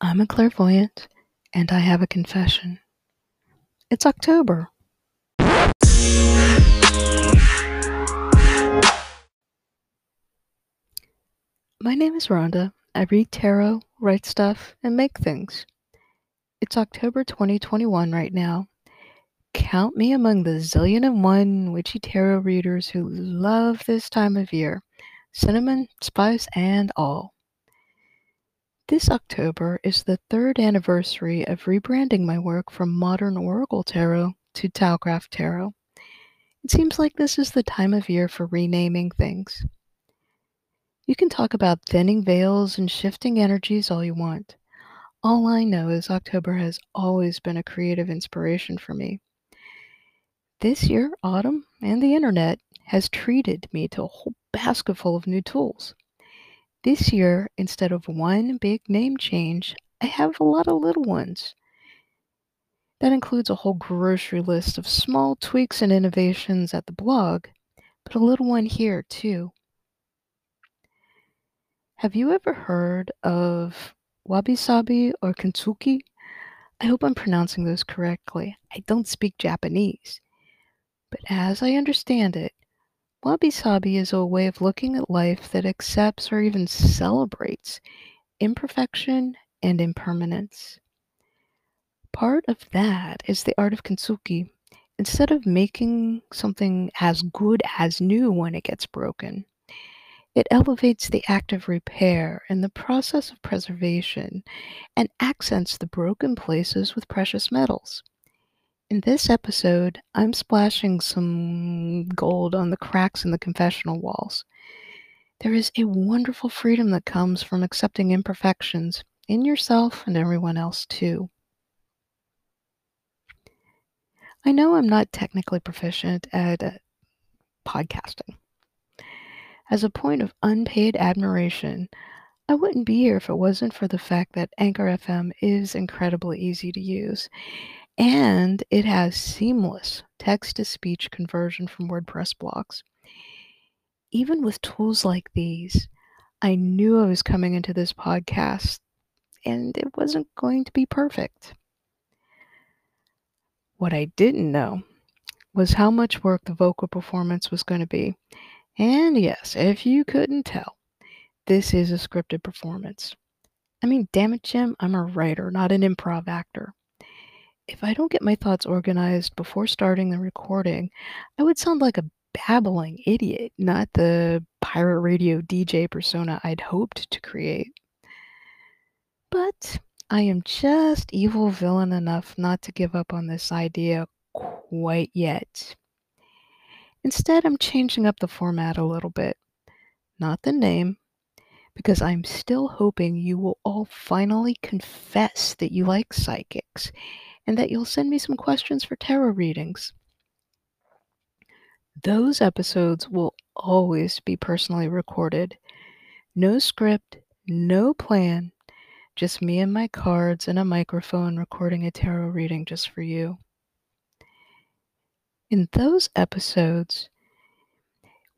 I'm a clairvoyant, and I have a confession. It's October. My name is Rhonda. I read tarot, write stuff, and make things. It's October 2021 right now. Count me among the zillion and one witchy tarot readers who love this time of year cinnamon, spice, and all. This October is the third anniversary of rebranding my work from Modern Oracle Tarot to Taocraft Tarot. It seems like this is the time of year for renaming things. You can talk about thinning veils and shifting energies all you want. All I know is October has always been a creative inspiration for me. This year, autumn and the internet has treated me to a whole basket full of new tools. This year, instead of one big name change, I have a lot of little ones. That includes a whole grocery list of small tweaks and innovations at the blog, but a little one here too. Have you ever heard of wabi sabi or kintsugi? I hope I'm pronouncing those correctly. I don't speak Japanese. But as I understand it, Wabi sabi is a way of looking at life that accepts or even celebrates imperfection and impermanence. Part of that is the art of kintsugi. Instead of making something as good as new when it gets broken, it elevates the act of repair and the process of preservation and accents the broken places with precious metals. In this episode, I'm splashing some gold on the cracks in the confessional walls. There is a wonderful freedom that comes from accepting imperfections in yourself and everyone else, too. I know I'm not technically proficient at uh, podcasting. As a point of unpaid admiration, I wouldn't be here if it wasn't for the fact that Anchor FM is incredibly easy to use and it has seamless text to speech conversion from WordPress blocks. Even with tools like these, I knew I was coming into this podcast and it wasn't going to be perfect. What I didn't know was how much work the vocal performance was going to be. And yes, if you couldn't tell, this is a scripted performance. I mean, damn it, Jim, I'm a writer, not an improv actor if I don't get my thoughts organized before starting the recording, I would sound like a babbling idiot, not the pirate radio DJ persona I'd hoped to create. But I am just evil villain enough not to give up on this idea quite yet. Instead, I'm changing up the format a little bit. Not the name, because I'm still hoping you will all finally confess that you like psychics and that you'll send me some questions for tarot readings. Those episodes will always be personally recorded. No script, no plan, just me and my cards and a microphone recording a tarot reading just for you. In those episodes,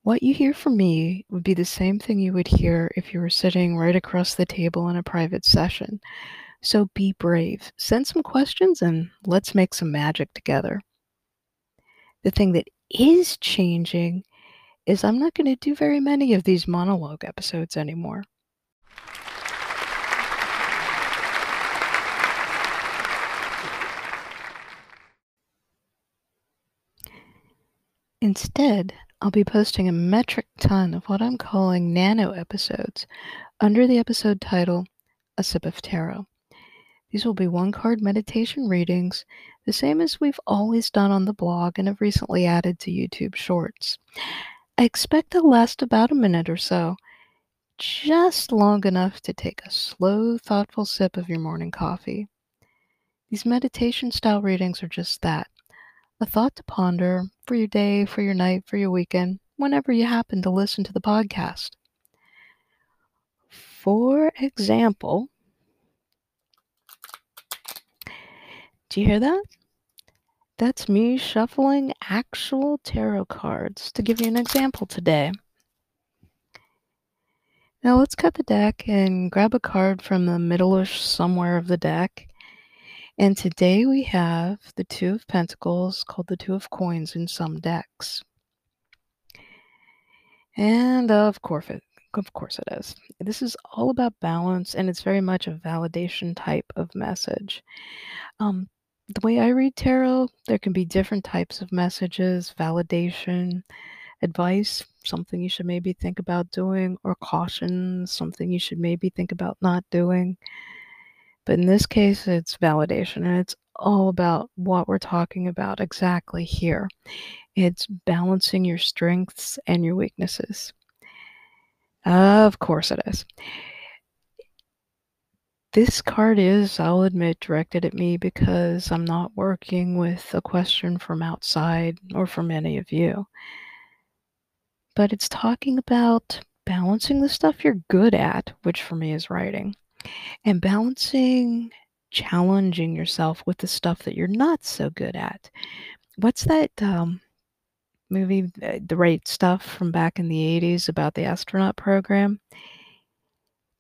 what you hear from me would be the same thing you would hear if you were sitting right across the table in a private session. So be brave. Send some questions and let's make some magic together. The thing that is changing is I'm not going to do very many of these monologue episodes anymore. Instead, I'll be posting a metric ton of what I'm calling nano episodes under the episode title A Sip of Tarot. These will be one card meditation readings, the same as we've always done on the blog and have recently added to YouTube Shorts. I expect they'll last about a minute or so, just long enough to take a slow, thoughtful sip of your morning coffee. These meditation style readings are just that a thought to ponder for your day, for your night, for your weekend, whenever you happen to listen to the podcast. For example, Do you hear that? That's me shuffling actual tarot cards to give you an example today. Now let's cut the deck and grab a card from the middle-ish somewhere of the deck. And today we have the Two of Pentacles, called the Two of Coins in some decks. And of course it, of course it is. This is all about balance and it's very much a validation type of message. Um, the way I read tarot, there can be different types of messages, validation, advice, something you should maybe think about doing, or caution, something you should maybe think about not doing. But in this case, it's validation, and it's all about what we're talking about exactly here. It's balancing your strengths and your weaknesses. Of course, it is. This card is, I'll admit, directed at me because I'm not working with a question from outside or from any of you but it's talking about balancing the stuff you're good at, which for me is writing, and balancing challenging yourself with the stuff that you're not so good at. What's that um, movie, uh, The Right Stuff, from back in the 80s about the astronaut program?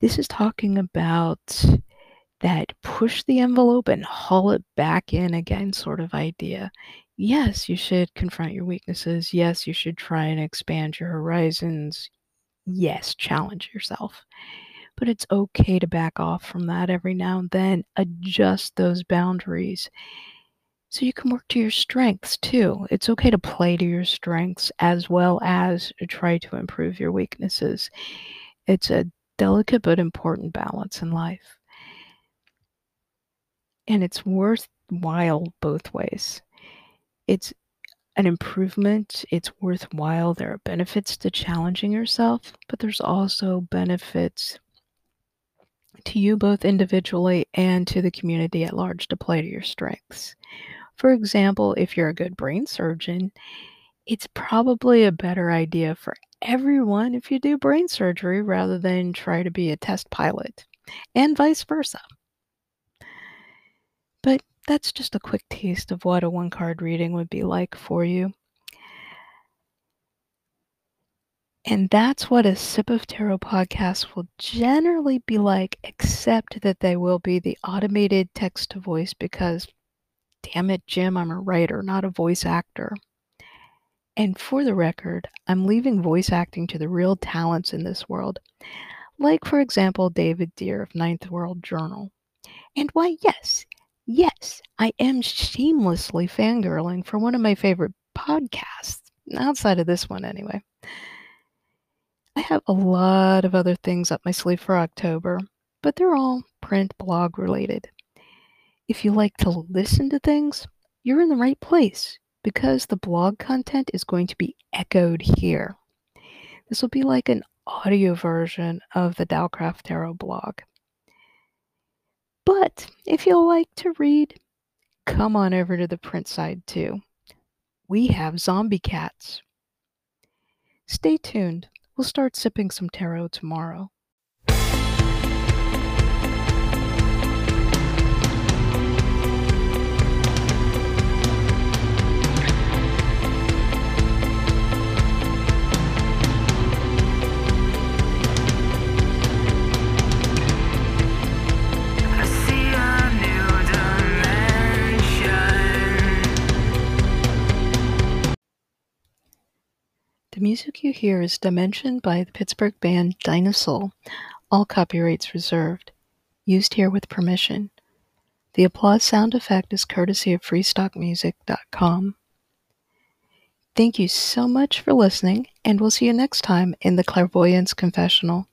This is talking about that push the envelope and haul it back in again sort of idea yes, you should confront your weaknesses. Yes, you should try and expand your horizons. Yes, challenge yourself. But it's okay to back off from that every now and then. Adjust those boundaries so you can work to your strengths too. It's okay to play to your strengths as well as try to improve your weaknesses. It's a delicate but important balance in life. And it's worthwhile both ways it's an improvement. It's worthwhile. There are benefits to challenging yourself, but there's also benefits to you both individually and to the community at large to play to your strengths. For example, if you're a good brain surgeon, it's probably a better idea for everyone if you do brain surgery rather than try to be a test pilot, and vice versa. But that's just a quick taste of what a one card reading would be like for you. And that's what a Sip of Tarot podcast will generally be like, except that they will be the automated text to voice because, damn it, Jim, I'm a writer, not a voice actor. And for the record, I'm leaving voice acting to the real talents in this world, like, for example, David Deer of Ninth World Journal. And why, yes, Yes, I am shamelessly fangirling for one of my favorite podcasts, outside of this one anyway. I have a lot of other things up my sleeve for October, but they're all print blog related. If you like to listen to things, you're in the right place because the blog content is going to be echoed here. This will be like an audio version of the TaoCraft Tarot blog. But if you like to read, come on over to the print side too. We have zombie cats. Stay tuned. We'll start sipping some tarot tomorrow. Music you hear is Dimension by the Pittsburgh band Dinosoul. All copyrights reserved. Used here with permission. The applause sound effect is courtesy of freestockmusic.com. Thank you so much for listening, and we'll see you next time in the Clairvoyance Confessional.